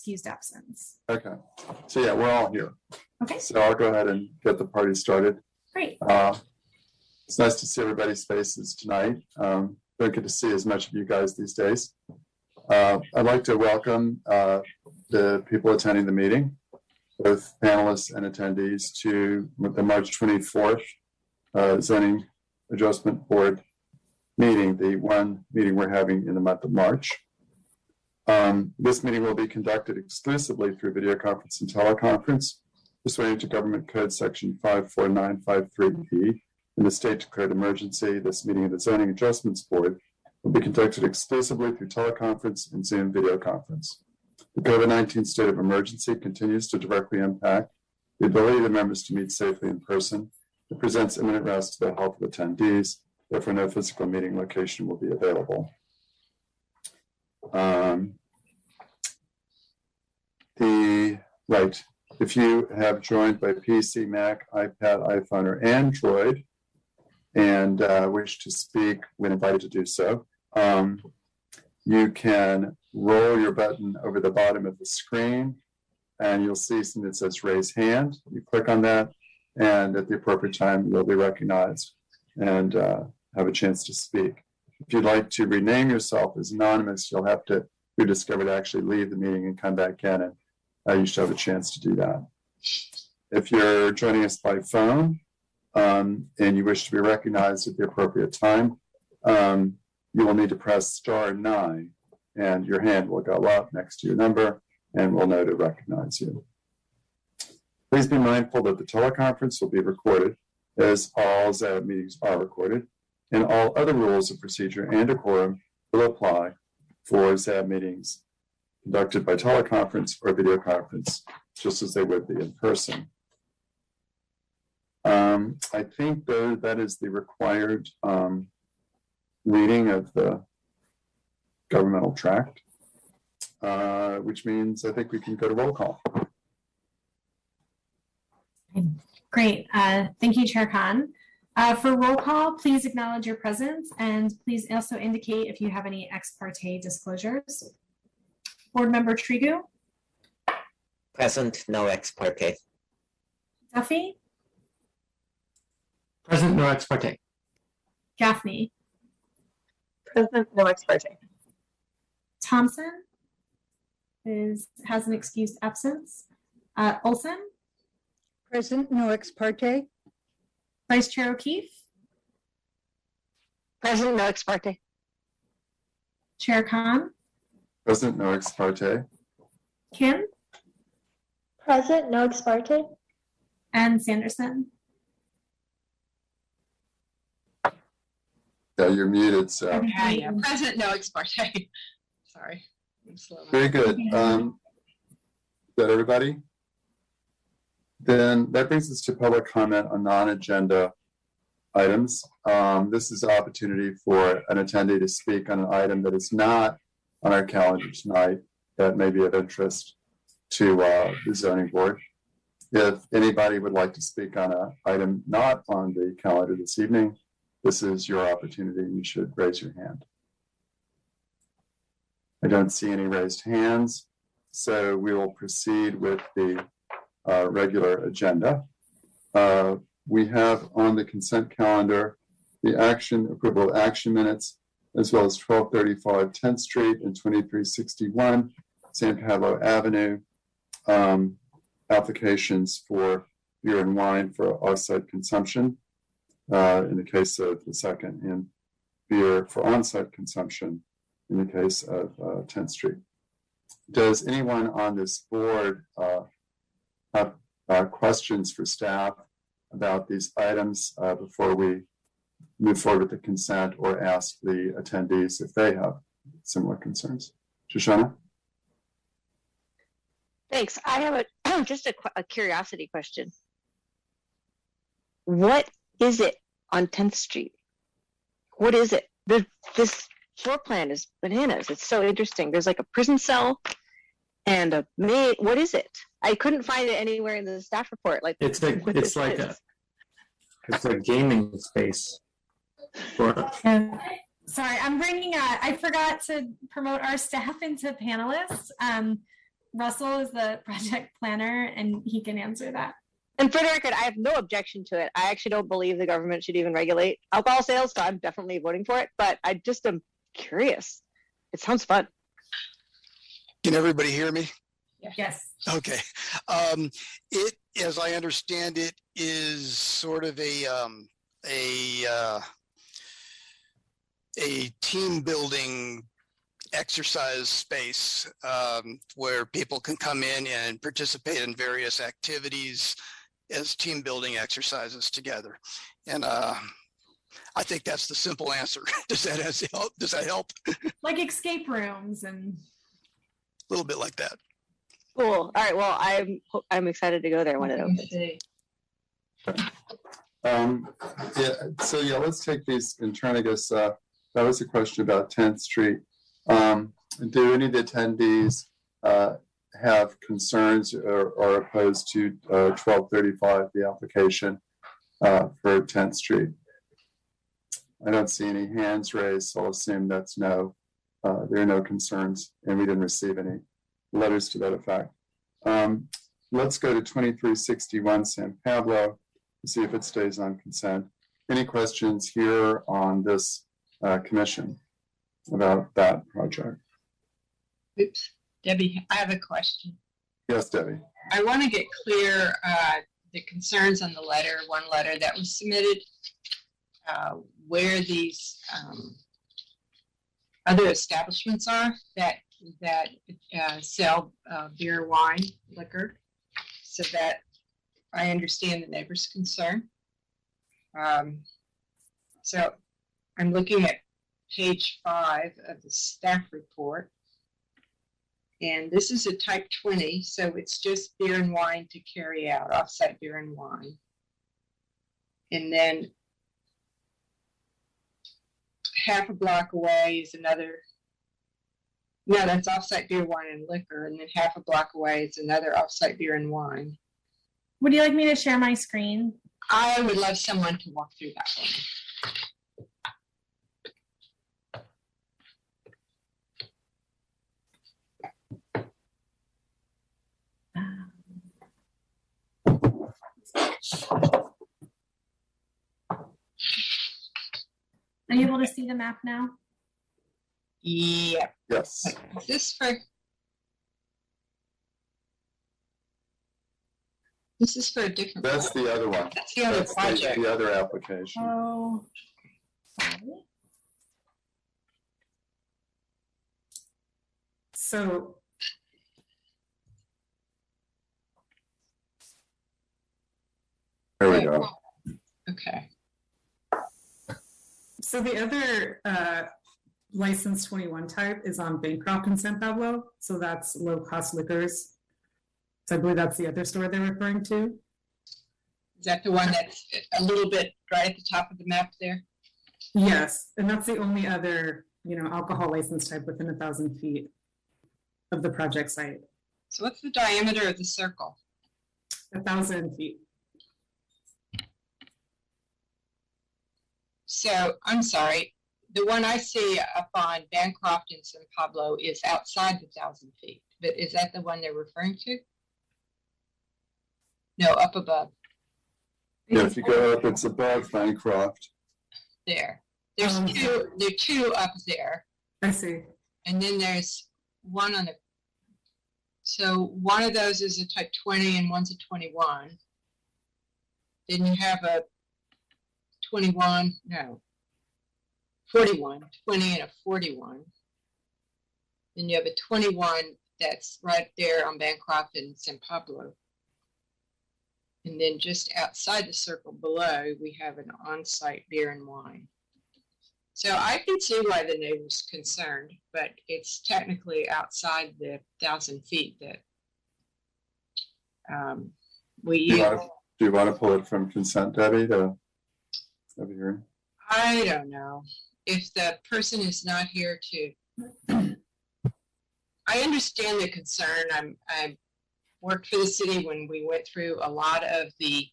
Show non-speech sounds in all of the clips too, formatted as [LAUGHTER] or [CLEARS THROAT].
excused absence. Okay, so yeah, we're all here. Okay, So I'll go ahead and get the party started. great. Uh, It's nice to see everybody's faces tonight. Um, Don't get to see as much of you guys these days. Uh, I'd like to welcome uh, the people attending the meeting, both panelists and attendees to the March 24th uh, zoning adjustment board meeting, the one meeting we're having in the month of March. Um, This meeting will be conducted exclusively through video conference and teleconference pursuant to Government Code Section 54953P in the state declared emergency. This meeting of the Zoning Adjustments Board will be conducted exclusively through teleconference and Zoom video conference. The COVID-19 state of emergency continues to directly impact the ability of the members to meet safely in person. It presents imminent risk to the health of attendees. Therefore, no physical meeting location will be available. Um, The, right, if you have joined by PC, Mac, iPad, iPhone, or Android and uh, wish to speak when invited to do so, um, you can roll your button over the bottom of the screen and you'll see something that says raise hand. You click on that and at the appropriate time, you'll be recognized and uh, have a chance to speak. If you'd like to rename yourself as anonymous, you'll have to, be discovered actually leave the meeting and come back in and uh, you should have a chance to do that. If you're joining us by phone um, and you wish to be recognized at the appropriate time, um, you will need to press star nine and your hand will go up next to your number and we'll know to recognize you. Please be mindful that the teleconference will be recorded as all ZAB meetings are recorded and all other rules of procedure and decorum will apply for ZAB meetings conducted by teleconference or video conference, just as they would be in person. Um, I think though that is the required um, reading of the governmental tract, uh, which means I think we can go to roll call. Great. Uh, Thank you, Chair Kahn. Uh, For roll call, please acknowledge your presence and please also indicate if you have any ex parte disclosures. Board Member Tregub, Present, no ex parte. Duffy, Present, no ex parte. Gaffney, Present, no ex parte. Thompson is, has an excused absence. Uh, Olson, Present, no ex parte. Vice Chair O'Keefe, Present, no ex parte. Chair Kahn, Present, no ex parte. Kim, Present, no ex parte. and Sanderson. Yeah, you're muted, so. Okay. Yeah, present, no ex parte. [LAUGHS] Sorry. I'm slow. Very good. Um, Is that everybody? Then that brings us to public comment on non-agenda items. Um, This is an opportunity for an attendee to speak on an item that is not on our calendar tonight that may be of interest to uh, the zoning board. If anybody would like to speak on an item not on the calendar this evening, this is your opportunity. You should raise your hand. I don't see any raised hands, so we will proceed with the uh, regular agenda. Uh, We have on the consent calendar the action, approval of action minutes, as well as 1235 10th Street and 2361 San Pablo Avenue. um, Applications for beer and wine for offsite consumption. uh, In the case of the second, and beer for onsite consumption in the case of uh, 10th Street. Does anyone on this board uh, have uh, questions for staff about these items uh, before we move forward with the consent or ask the attendees if they have similar concerns? Shoshana? Thanks. I have a, [CLEARS THROAT] just a, a curiosity question. What is it on 10th Street? What is it? The, this floor plan is bananas. It's so interesting. There's like a prison cell and a maid. What is it? I couldn't find it anywhere in the staff report. Like It's a, what it's this like is. a, it's a gaming space. For, Sorry, I'm bringing, uh, I forgot to promote our staff [LAUGHS] into panelists. Um, Russell is the [LAUGHS] project planner and he can answer that. And for the record, I have no objection to it. I actually don't believe the government should even regulate alcohol sales, so I'm definitely voting for it. But I just am curious. It sounds fun. Can everybody hear me? Yes. Okay. Um, it, as I understand it, is sort of a, um, a, uh, a team building exercise space, um, where people can come in and participate in various activities as team building exercises together. And, uh, I think that's the simple answer. [LAUGHS] Does that has help? Does that help? [LAUGHS] Like escape rooms and a little bit like that. Cool. All right. Well, I'm I'm excited to go there when it Let me opens. Um, yeah, so yeah, let's take these in turn, I guess, uh, that was a question about Tenth Street. Um, do any of the attendees, uh, have concerns or, or opposed to, uh, twelve thirty-five, the application, uh, for Tenth Street? I don't see any hands raised, so I'll assume that's no. Uh, there are no concerns, and we didn't receive any letters to that effect. Um, let's go to twenty-three sixty-one San Pablo to see if it stays on consent. Any questions here on this uh, commission about that project? Oops, Debbie, I have a question. Yes, Debbie. I want to get clear, uh, the concerns on the letter, one letter that was submitted, uh, where these, um, other establishments are that, that, uh, sell, uh, beer, wine, liquor, so that I understand the neighbor's concern. Um, so I'm looking at page five of the staff report. And this is a type 20, so it's just beer and wine to carry out, offsite beer and wine. And then half a block away is another. No, that's offsite beer, wine, and liquor. And then half a block away is another offsite beer and wine. Would you like me to share my screen? I would love someone to walk through that for Are you able to see the map now? Yeah, Yes. is this for? This is for a different. That's the other one. That's the other That's the- project. The other application. Oh. sorry. So There we go. Okay, So the other uh, license 21 type is on Bancroft and San Pablo. So that's low cost liquors. So I believe that's the other store they're referring to. is that the one that's a little bit right at the top of the map there? Yes, and that's the only other, you know, alcohol license type within a thousand feet of the project site. So what's the diameter of the circle? A thousand feet. So, I'm sorry, the one I see up on Bancroft and San Pablo is outside the thousand feet, but is that the one they're referring to? No, up above, Yeah, if you go up, it's above Bancroft. there. There's Um, two, there are two up there, I see. and then there's one on the. So one of those is a type twenty and one's a twenty-one. Then you have a twenty-one, no. 41, 20 and a forty-one. Then you have a twenty-one that's right there on Bancroft and San Pablo. And then just outside the circle below, we have an on-site beer and wine. So I can see why the neighbor's concerned, but it's technically outside the thousand feet that um, we Do you use. want to, do you want to pull it from consent, Debbie, to I don't know. If the person is not here to, I understand the concern. I'm, I worked for the city when we went through a lot of the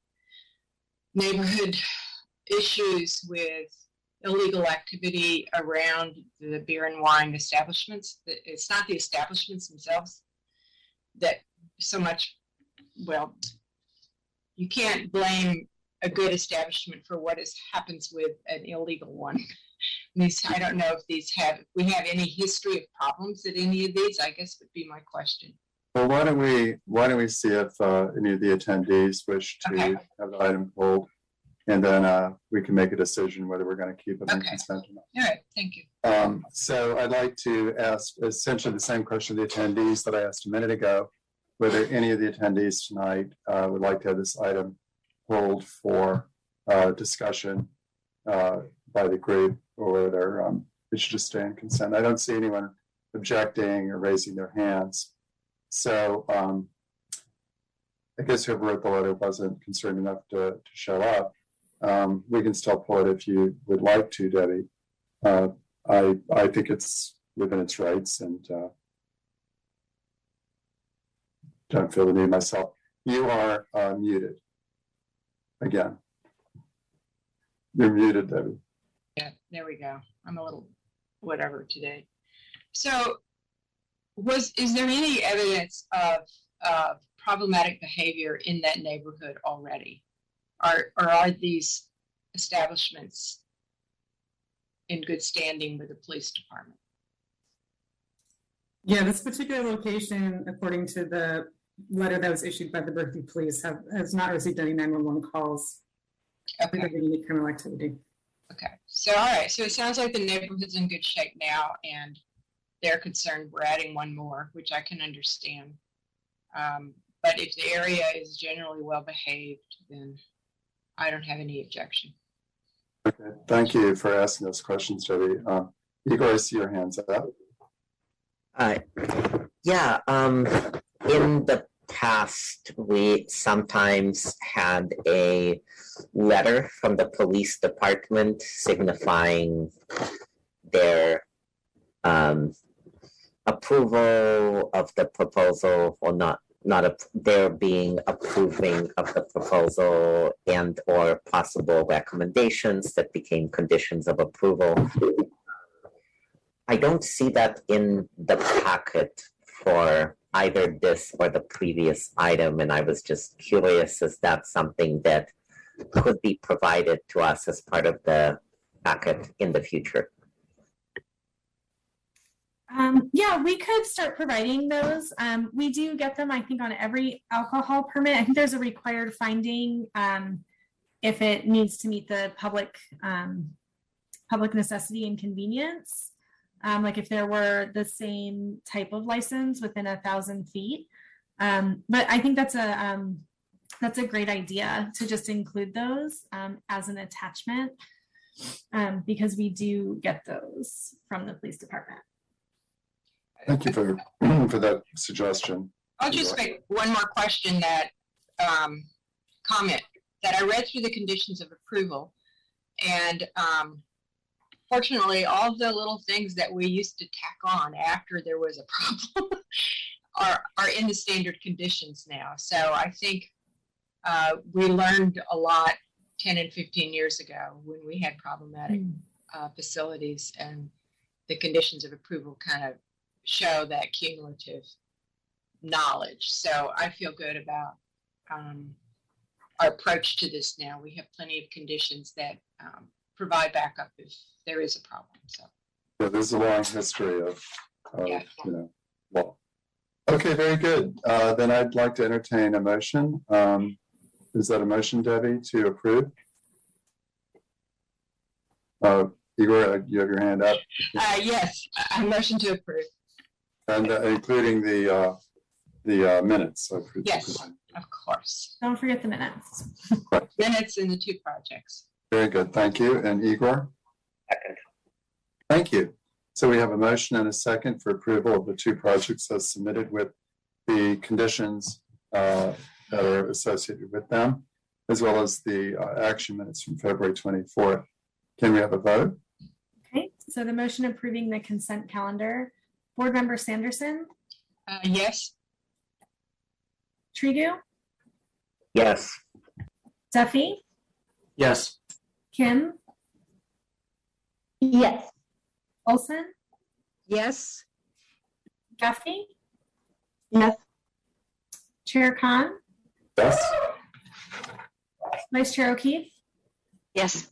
neighborhood issues with illegal activity around the beer and wine establishments. It's not the establishments themselves that so much, well, you can't blame a good establishment for what is, happens with an illegal one. [LAUGHS] These, I don't know if these have, if we have any history of problems at any of these, I guess would be my question. Well, why don't we, why don't we see if uh, any of the attendees wish to Okay. have the item pulled? And then uh, we can make a decision whether we're going to keep it on Okay. consent or not. All right, thank you. Um, so I'd like to ask essentially the same question to the attendees that I asked a minute ago. Whether any of the attendees tonight uh, would like to have this item pulled for uh, discussion uh, by the group or whether um, it should just stay in consent. I don't see anyone objecting or raising their hands. So um, I guess whoever wrote the letter wasn't concerned enough to, to show up. Um, we can still pull it if you would like to, Debbie. Uh, I, I think it's within its rights and uh, don't feel the need myself. You are uh, muted. Again. You're muted, Debbie. Yeah, there we go. I'm a little whatever today. So was, is there any evidence of, of problematic behavior in that neighborhood already? Are, or are these establishments in good standing with the police department? Yeah, this particular location, according to the letter that was issued by the Berkeley Police, have, has not received any 911 calls Okay, regarding any criminal activity. okay. So, all right, so it sounds like the neighborhood's in good shape now and they're concerned we're adding one more, which I can understand. Um, but if the area is generally well behaved, then I don't have any objection. Okay, thank you for asking those questions, Debbie. Um, Igor, I see your hands up. Uh, yeah, um, in the past, we sometimes had a letter from the police department signifying their um, approval of the proposal or not not a, their being approving of the proposal and or possible recommendations that became conditions of approval. I don't see that in the packet for either this or the previous item, and I was just curious, is that something that could be provided to us as part of the packet in the future? Um, yeah, we could start providing those. Um, we do get them, I think, on every alcohol permit. I think there's a required finding um, if it needs to meet the public um, public necessity and convenience. Um, like if there were the same type of license within a thousand feet. Um, but I think that's a um, that's a great idea to just include those um, as an attachment um, because we do get those from the police department. Thank you for, [CLEARS THROAT] for that suggestion. I'll just make one more question that, um, comment, that I read through the conditions of approval. And, um, fortunately, all the little things that we used to tack on after there was a problem [LAUGHS] are, are in the standard conditions now. So I think, uh, we learned a lot ten and fifteen years ago when we had problematic, uh, facilities and the conditions of approval kind of show that cumulative knowledge. So I feel good about um, our approach to this now. We have plenty of conditions that um, provide backup if there is a problem. So Yeah, there's a long history of, of, Yeah. you know, law. Okay, very good. Uh, then I'd like to entertain a motion. Um, is that a motion, Debbie, to approve? Uh, Igor, uh, you have your hand up, uh, yes, I I motion to approve. and uh, including the, uh, the uh, minutes. of- Yes. Of course, Don't forget the minutes. minutes in the two projects. Very good, thank you. And Igor? Second. Thank you. So we have a motion and a second for approval of the two projects as submitted with the conditions uh, that are associated with them, as well as the uh, action minutes from February 24th. Can we have a vote? Okay, so the motion approving the consent calendar, Board Member Sanderson, Uh, yes, Tregub, Yes. Duffy, Yes. Kim, Yes. Olson, Yes. Guffey, Yes. Chair Kahn, Yes? Vice Chair O'Keefe, Yes,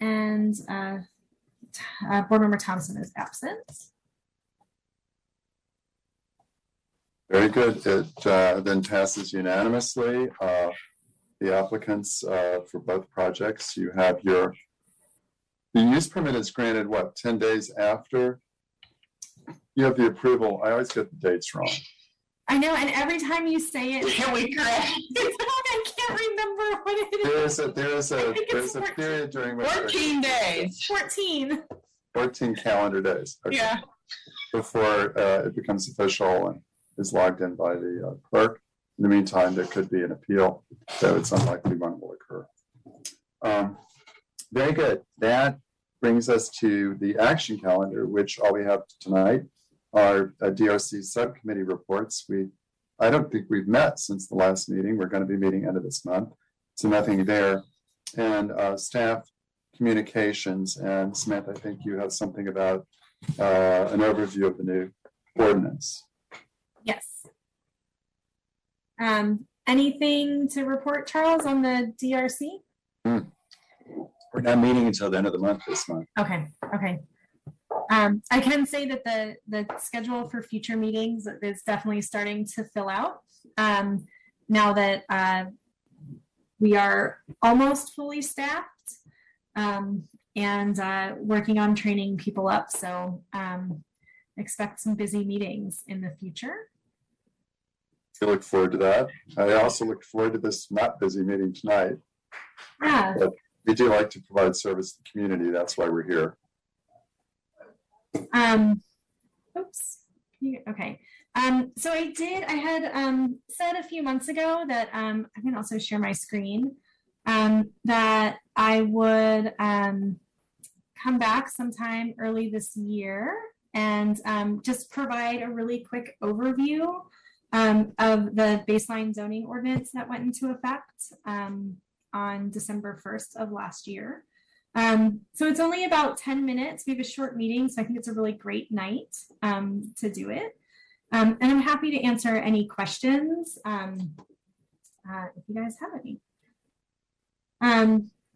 and uh, uh, Board Member Thompson is absent. Very good. It uh, then passes unanimously. The applicants uh, for both projects, you have your, the use permit is granted, what, 10 days after? You have the approval. I always get the dates wrong. I know, and every time you say it, Can we correct? [LAUGHS] I can't remember what it There is. is a, there is I a, think it's there's a 14. period during which. Fourteen days. 14. 14 calendar days. okay, Yeah. Before uh, it becomes official and is logged in by the uh, clerk. In the meantime, there could be an appeal, so it's unlikely one will occur. Um, Very good. That brings us to the action calendar, which all we have tonight are uh, DRC subcommittee reports. We, I don't think we've met since the last meeting. We're going to be meeting end of this month. So nothing there. And uh, staff communications. And Samantha, I think you have something about uh, an overview of the new ordinance. Yes. Um, anything to report, Charles, on the DRC? We're not meeting until the end of the month this month. Okay, okay. Um, I can say that the, the schedule for future meetings is definitely starting to fill out. Um, now that, uh, we are almost fully staffed. Um, and, uh, working on training people up, so, um, expect some busy meetings in the future. I look forward to that. I also look forward to this not busy meeting tonight. Yeah, We do like to provide service to the community. That's why we're here. Um, oops. Okay. Um, so I did, I had, um, said a few months ago that, um, I can also share my screen, um, that I would, um, come back sometime early this year and, um, just provide a really quick overview, um, of the baseline zoning ordinance that went into effect, um, on December 1st of last year. Um, so it's only about 10 minutes. We have a short meeting, so I think it's a really great night um, to do it. Um, and I'm happy to answer any questions um, uh, if you guys have any.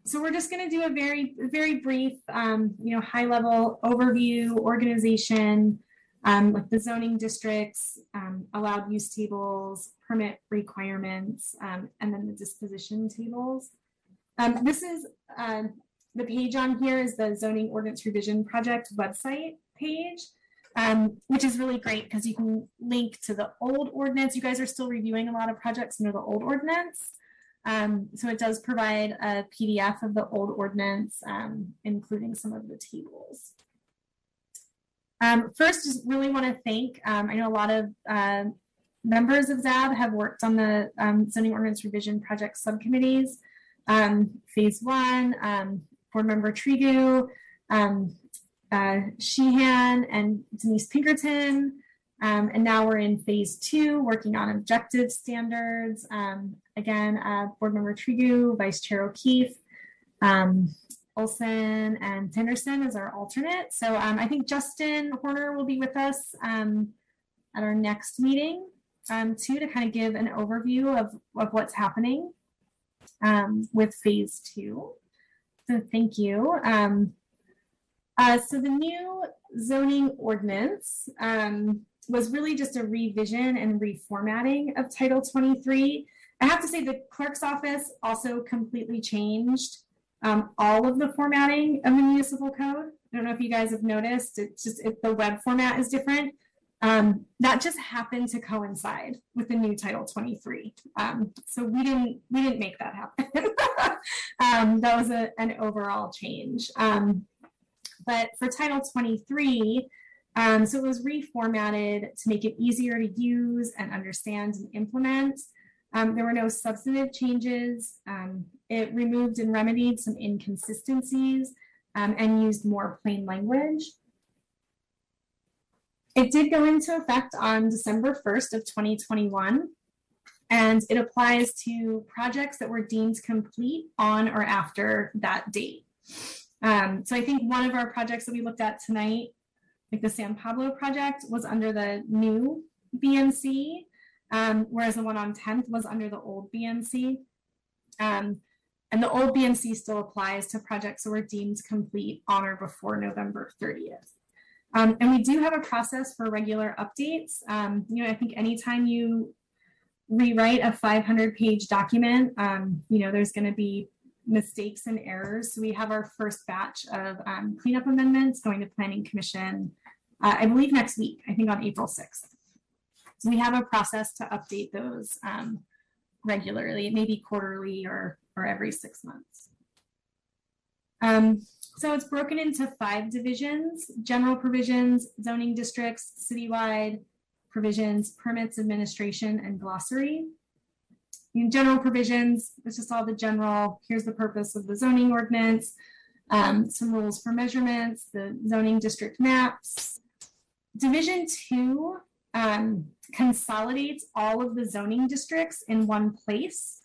So we're just going to do a very, very brief, you know, high level overview, organization, um, like the zoning districts, um, allowed use tables, permit requirements, um, and then the disposition tables. Um, this is uh, the page on here is the zoning ordinance revision project website page, um, which is really great because you can link to the old ordinance. You guys are still reviewing a lot of projects under the old ordinance. Um, so it does provide a PDF of the old ordinance, um, including some of the tables. Um, first, just really want to thank, um, I know a lot of uh, members of ZAB have worked on the um, zoning ordinance revision project subcommittees. Um, phase one, um, board member Tregub, um, uh, Sheahan and Denise Pinkerton. And now we're in phase two, working on objective standards. Again, uh, board member Tregub, vice chair O'Keefe, Olson and Sanderson as our alternate. So um, I think Justin Horner will be with us um, at our next meeting um, too to kind of give an overview of, of what's happening um, with phase two. So thank you. Um, uh, so the new zoning ordinance um, was really just a revision and reformatting of Title 23. I have to say the clerk's office also completely changed um, all of the formatting of the municipal code. I don't know if you guys have noticed. It's just if the web format is different. Um, that just happened to coincide with the new Title 23. Um, so we didn't we didn't make that happen. [LAUGHS] um, that was a, an overall change. Um, but for Title 23, um, so it was reformatted to make it easier to use and understand and implement. Um, there were no substantive changes. Um, it removed and remedied some inconsistencies um, and used more plain language. It did go into effect on December 1st of 2021, and it applies to projects that were deemed complete on or after that date. Um, so I think one of our projects that we looked at tonight, like the San Pablo project, was under the new BMC. Um, whereas the one on 10th was under the old BMC. Um, and the old BMC still applies to projects that were deemed complete on or before November 30th. Um, and we do have a process for regular updates. Um, you know, I think anytime you rewrite a 500 page document, um, you know, there's going to be mistakes and errors. So we have our first batch of um, cleanup amendments going to Planning Commission, uh, I believe next week, I think on April 6th. So we have a process to update those um, regularly, maybe quarterly or, or every six months. Um, so it's broken into five divisions, general provisions, zoning districts, citywide provisions, permits administration, and glossary. In general provisions, it's just all the general, here's the purpose of the zoning ordinance, um, some rules for measurements, the zoning district maps. Division two um, consolidates all of the zoning districts in one place.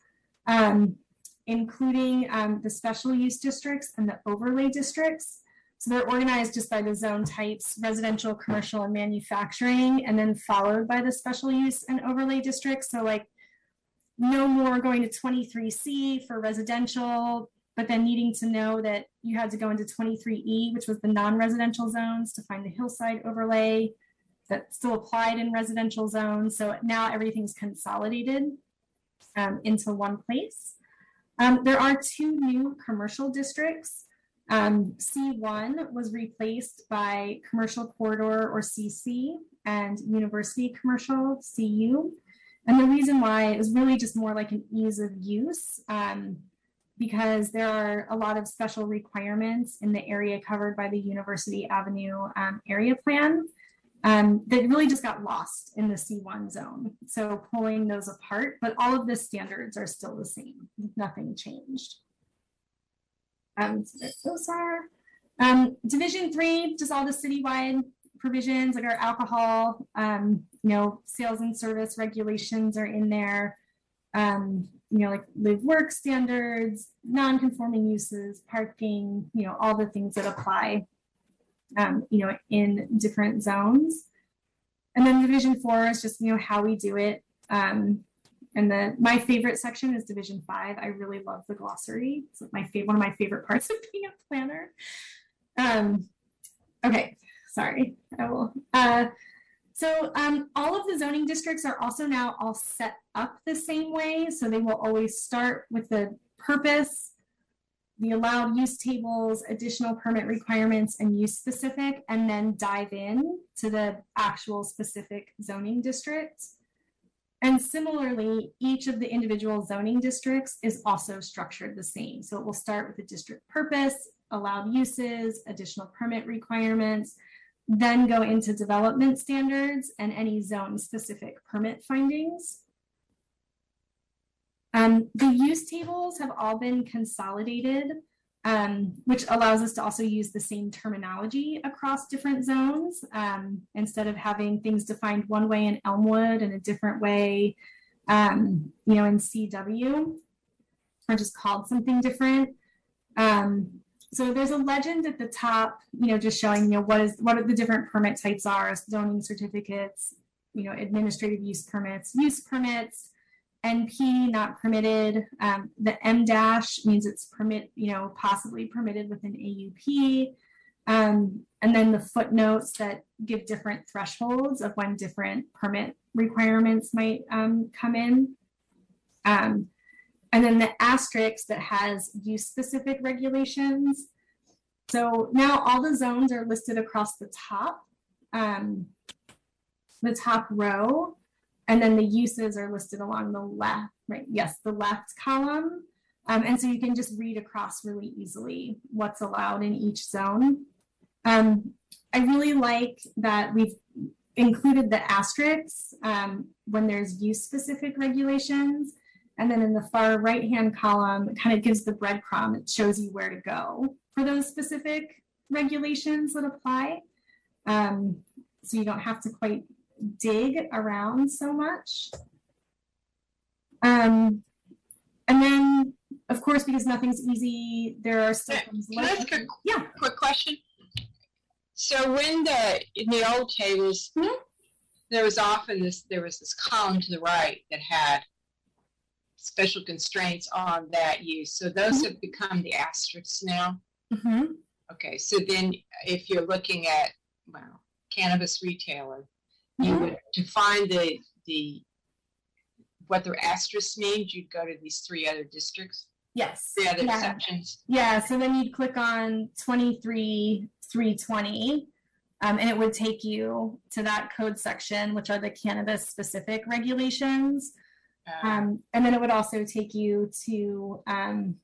Um, including um, the special use districts and the overlay districts. So they're organized just by the zone types, residential, commercial, and manufacturing, and then followed by the special use and overlay districts. So like no more going to 23C for residential, but then needing to know that you had to go into 23E, which was the non-residential zones to find the hillside overlay that still applied in residential zones. So now everything's consolidated um, into one place. Um, there are two new commercial districts. Um, C1 was replaced by Commercial Corridor or CC and University Commercial CU. And the reason why is really just more like an ease of use um, because there are a lot of special requirements in the area covered by the University Avenue um, area plan um, that really just got lost in the C1 zone. So pulling those apart, but all of the standards are still the same. Nothing changed. Um, so those are. Um, division three, just all the citywide provisions like our alcohol, um, you know, sales and service regulations are in there. Um, you know, like live work standards, non-conforming uses, parking, you know, all the things that apply um, you know, in different zones. And then division four is just, you know, how we do it. Um, and the my favorite section is division five. I really love the glossary. It's my favorite, one of my favorite parts [LAUGHS] of being a planner. Um, okay, sorry, I will. Uh, so um, all of the zoning districts are also now all set up the same way. So they will always start with the purpose, the allowed use tables, additional permit requirements, and use specific, and then dive in to the actual specific zoning district. And similarly, each of the individual zoning districts is also structured the same. So it will start with the district purpose, allowed uses, additional permit requirements, then go into development standards and any zone specific permit findings. Um, the use tables have all been consolidated, um, which allows us to also use the same terminology across different zones um, instead of having things defined one way in Elmwood and a different way, um, you know, in CW, or just called something different. Um, so there's a legend at the top, you know, just showing, you know, what is what are the different permit types are, zoning certificates, you know, administrative use permits, use permits, NP not permitted. Um, the M dash means it's permit, you know, possibly permitted with an AUP. Um, and then the footnotes that give different thresholds of when different permit requirements might um, come in. Um, and then the asterisk that has use specific regulations. So now all the zones are listed across the top, um, the top row. And then the uses are listed along the left, right? Yes, the left column. Um, and so you can just read across really easily what's allowed in each zone. Um, I really like that we've included the asterisks um, when there's use specific regulations. And then in the far right hand column, it kind of gives the breadcrumb. It shows you where to go for those specific regulations that apply. Um, so you don't have to quite dig around so much. Um, and then, of course, because nothing's easy, there are still things Can I ask a Yeah. quick question? So when the, in the old tables, Mhm. there was often this, there was this column to the right that had special constraints on that use. So those have become the asterisks now. Mhm. Okay, so then if you're looking at, well, cannabis retailer, you would, to find the, the, what their asterisk means, you'd go to these three other districts, Yes. three other Yeah. sections. Yeah, so then you'd click on twenty-three, three twenty. Um, and it would take you to that code section, which are the cannabis specific regulations. Uh, Um, and then it would also take you to, um,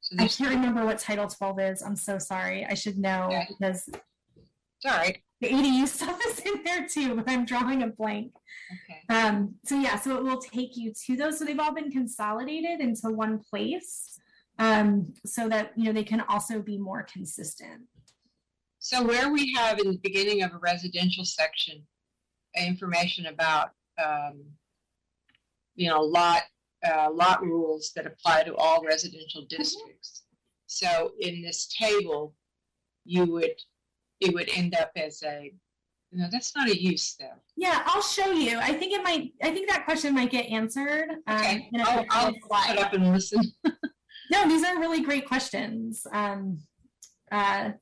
So I there's, can't remember what title twelve is. I'm so sorry. I should know Okay. because it's all right, the ADU stuff is in there too, but I'm drawing a blank. okay. Um, so yeah, so it will take you to those. So they've all been consolidated into one place. Um, so that, you know, they can also be more consistent. So where we have in the beginning of a residential section, information about, um, you know, lot, uh, lot rules that apply to all residential districts. So in this table, you would, it would end up as a, no, that's not a use though. Yeah, I'll show you. I think it might, I think that question might get answered. um, Okay, a I'll, I'll shut up and listen. [LAUGHS] No, these are really great questions. Um, uh,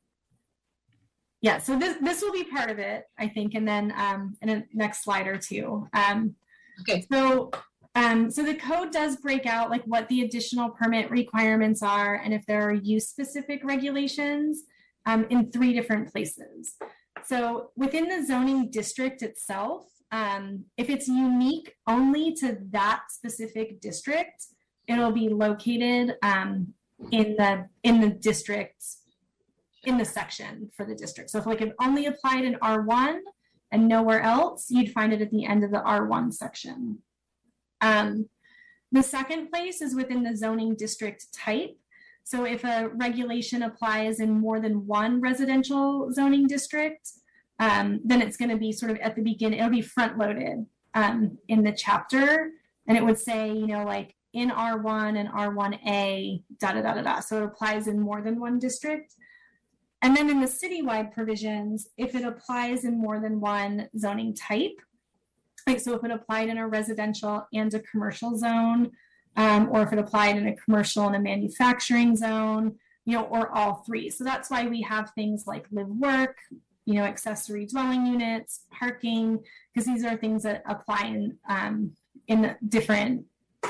yeah, so this this will be part of it, I think, and then um, in a next slide or two. Um, Okay. So, um, so the code does break out like what the additional permit requirements are, and if there are use-specific regulations um, in three different places. So within the zoning district itself, um, if it's unique only to that specific district, it'll be located um, in the in the district in the section for the district. So if like it only applied in R1 and nowhere else, you'd find it at the end of the R1 section. Um, the second place is within the zoning district type. So if a regulation applies in more than one residential zoning district, um, then it's going to be sort of at the beginning, it'll be front loaded um, in the chapter. And it would say, you know, like in R1 and R1A, da da da da da. So it applies in more than one district. And then in the citywide provisions, if it applies in more than one zoning type, like so if it applied in a residential and a commercial zone, um, or if it applied in a commercial and a manufacturing zone, you know, or all three. So that's why we have things like live work, you know, accessory dwelling units, parking, because these are things that apply in um, in different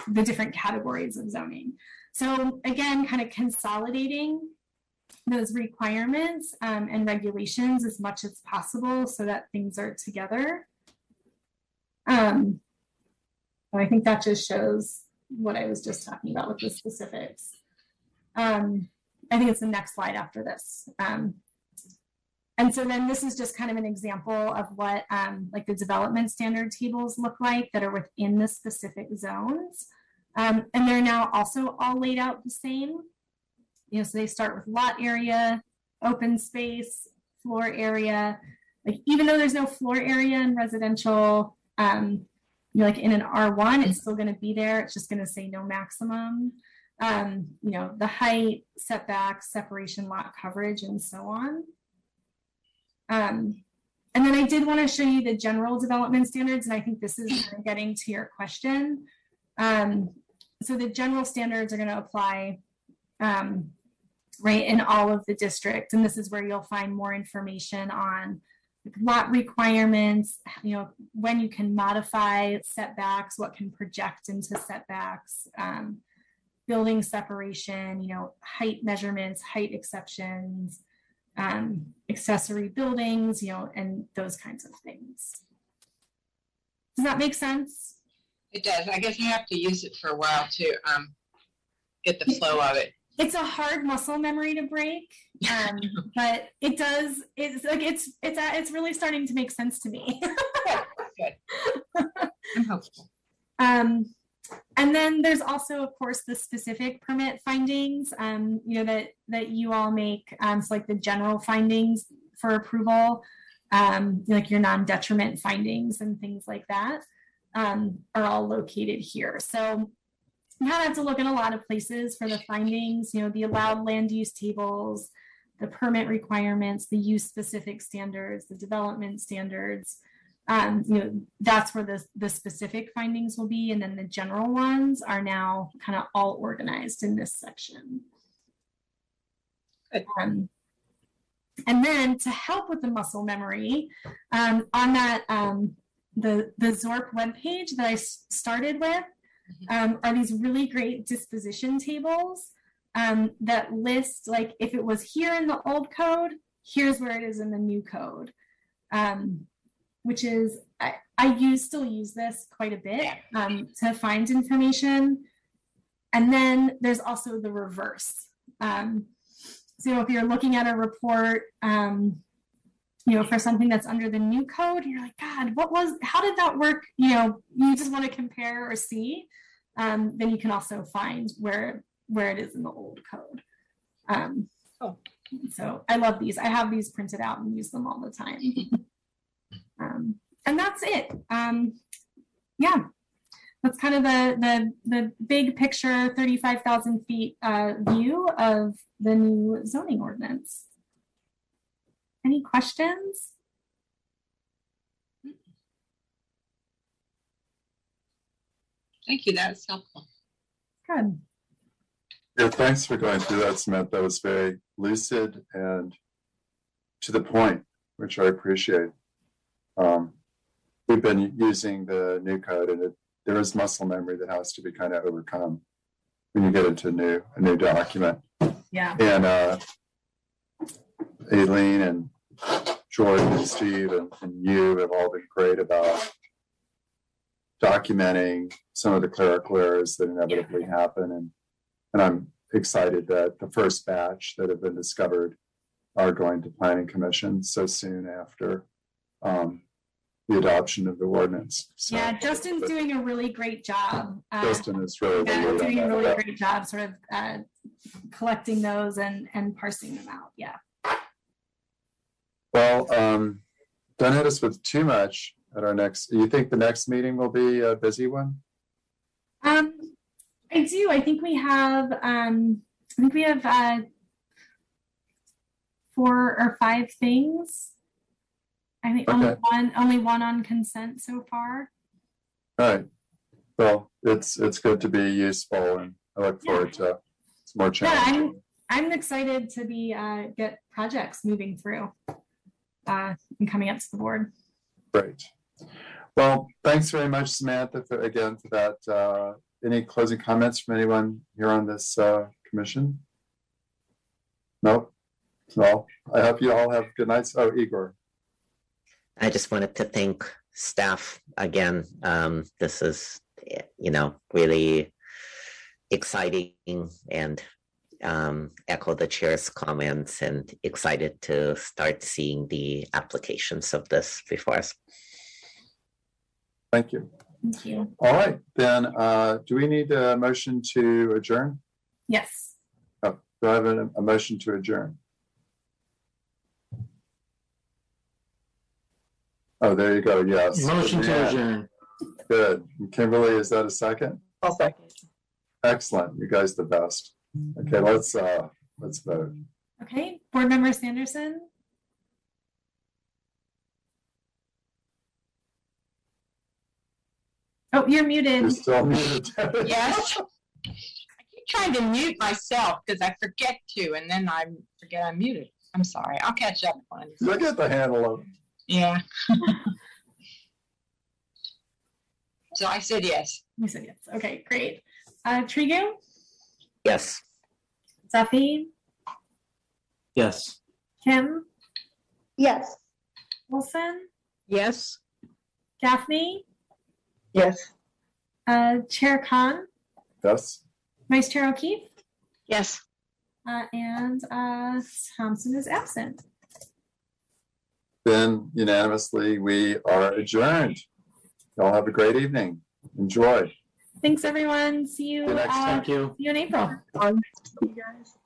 the different categories of zoning. So again, kind of consolidating those requirements um, and regulations as much as possible so that things are together. Um, I think that just shows what I was just talking about with the specifics. Um, I think it's the next slide after this. Um, and so then this is just kind of an example of what um, like the development standard tables look like that are within the specific zones. Um, and they're now also all laid out the same. You know, so they start with lot area, open space, floor area. Like even though there's no floor area in residential, um, you know, like in an R1, it's still going to be there. It's just going to say no maximum. Um, you know, the height, setbacks, separation, lot coverage, and so on. Um, and then I did want to show you the general development standards, and I think this is [CLEARS THROAT] getting to your question. Um, so the general standards are going to apply um, right in all of the districts, and this is where you'll find more information on lot requirements, you know, when you can modify setbacks, what can project into setbacks, um, building separation, you know, height measurements, height exceptions, um, accessory buildings, you know, and those kinds of things. Does that make sense? It does. I guess you have to use it for a while to um, get the flow of it. It's a hard muscle memory to break, um, but it does. It's like it's it's uh, it's really starting to make sense to me. Good, I'm hopeful. Um, and then there's also, of course, the specific permit findings, um, you know, that, that you all make, um, so like the general findings for approval, um, like your non-detriment findings and things like that, um, are all located here. So you kind of have to look in a lot of places for the findings, you know, the allowed land use tables, the permit requirements, the use specific standards, the development standards, um, you know, that's where the, the specific findings will be. And then the general ones are now kind of all organized in this section. Um, and then to help with the muscle memory, um, on that, um, the, the Zorp webpage that I started with, um, are these really great disposition tables um, that list like if it was here in the old code, here's where it is in the new code, um, which is I, I use still use this quite a bit um, to find information. And then there's also the reverse. Um, so if you're looking at a report, um, you know, for something that's under the new code, you're like, God, what was, how did that work? You know, you just want to compare or see. Um, then you can also find where where it is in the old code. Um, Cool. So I love these. I have these printed out and use them all the time. [LAUGHS] um, and that's it. Um, yeah, that's kind of the the the big picture, thirty five thousand feet uh, view of the new zoning ordinance. Any questions? Thank you, that's helpful. Good. Yeah, thanks for going through that, Samantha. That was very lucid and to the point, which I appreciate. Um, we've been using the new code and it, there is muscle memory that has to be kind of overcome when you get into a new, a new document. Yeah. And, uh, Aileen and Jordan and Steve and, and you have all been great about documenting some of the clerical errors that inevitably happen and and I'm excited that the first batch that have been discovered are going to planning commission so soon after um, the adoption of the ordinance. So Yeah, Justin's doing a really great job. Uh, Justin is really. Yeah, doing a really great job sort of uh, collecting those and, and parsing them out. Yeah. Well, um, don't hit us with too much at our next, you think the next meeting will be a busy one? Um, I do. I think we have, um, I think we have uh, four or five things. I think only Okay. one, only one on consent so far. All right. Well, it's, it's good to be useful and I look forward to some more Yeah. I'm, I'm excited to be, uh, get projects moving through uh, and coming up to the board. Great. Well, thanks very much, Samantha, for, again, for that. Uh, any closing comments from anyone here on this, uh, commission? Nope. Well, I hope you all have good nights. Oh, Igor. I just wanted to thank staff again. Um, this is, you know, really exciting and um, echo the chair's comments and excited to start seeing the applications of this before us. Thank you. Thank you. All right, then, uh, do we need a motion to adjourn? Yes. Oh, do I have a, a motion to adjourn? Oh, there you go. Yes. Motion to Yeah, adjourn. Good. Kimberly, is that a second? I'll second. Excellent. You guys the best. Okay, let's, uh, let's vote. Okay. Board member Sanderson, oh, you're muted. You're still muted. [LAUGHS] Yes. [LAUGHS] I keep trying to mute myself because I forget to, and then I forget I'm muted. I'm sorry. I'll catch up on it. Look at the handle of it. Yeah. [LAUGHS] So I said yes. You said yes. Okay, great. Uh, Tregub, Yes. Zephy, Yes. Kim, Yes. Wilson, Yes. Gaffney, Yes. uh, Chair Kahn, Yes. Vice Chair O'Keefe, Yes. uh, and uh, Thompson is absent. Then unanimously, we are adjourned. Y'all have a great evening. Enjoy. Thanks, everyone. See you, See you next uh. Thank you. see you in April. You guys.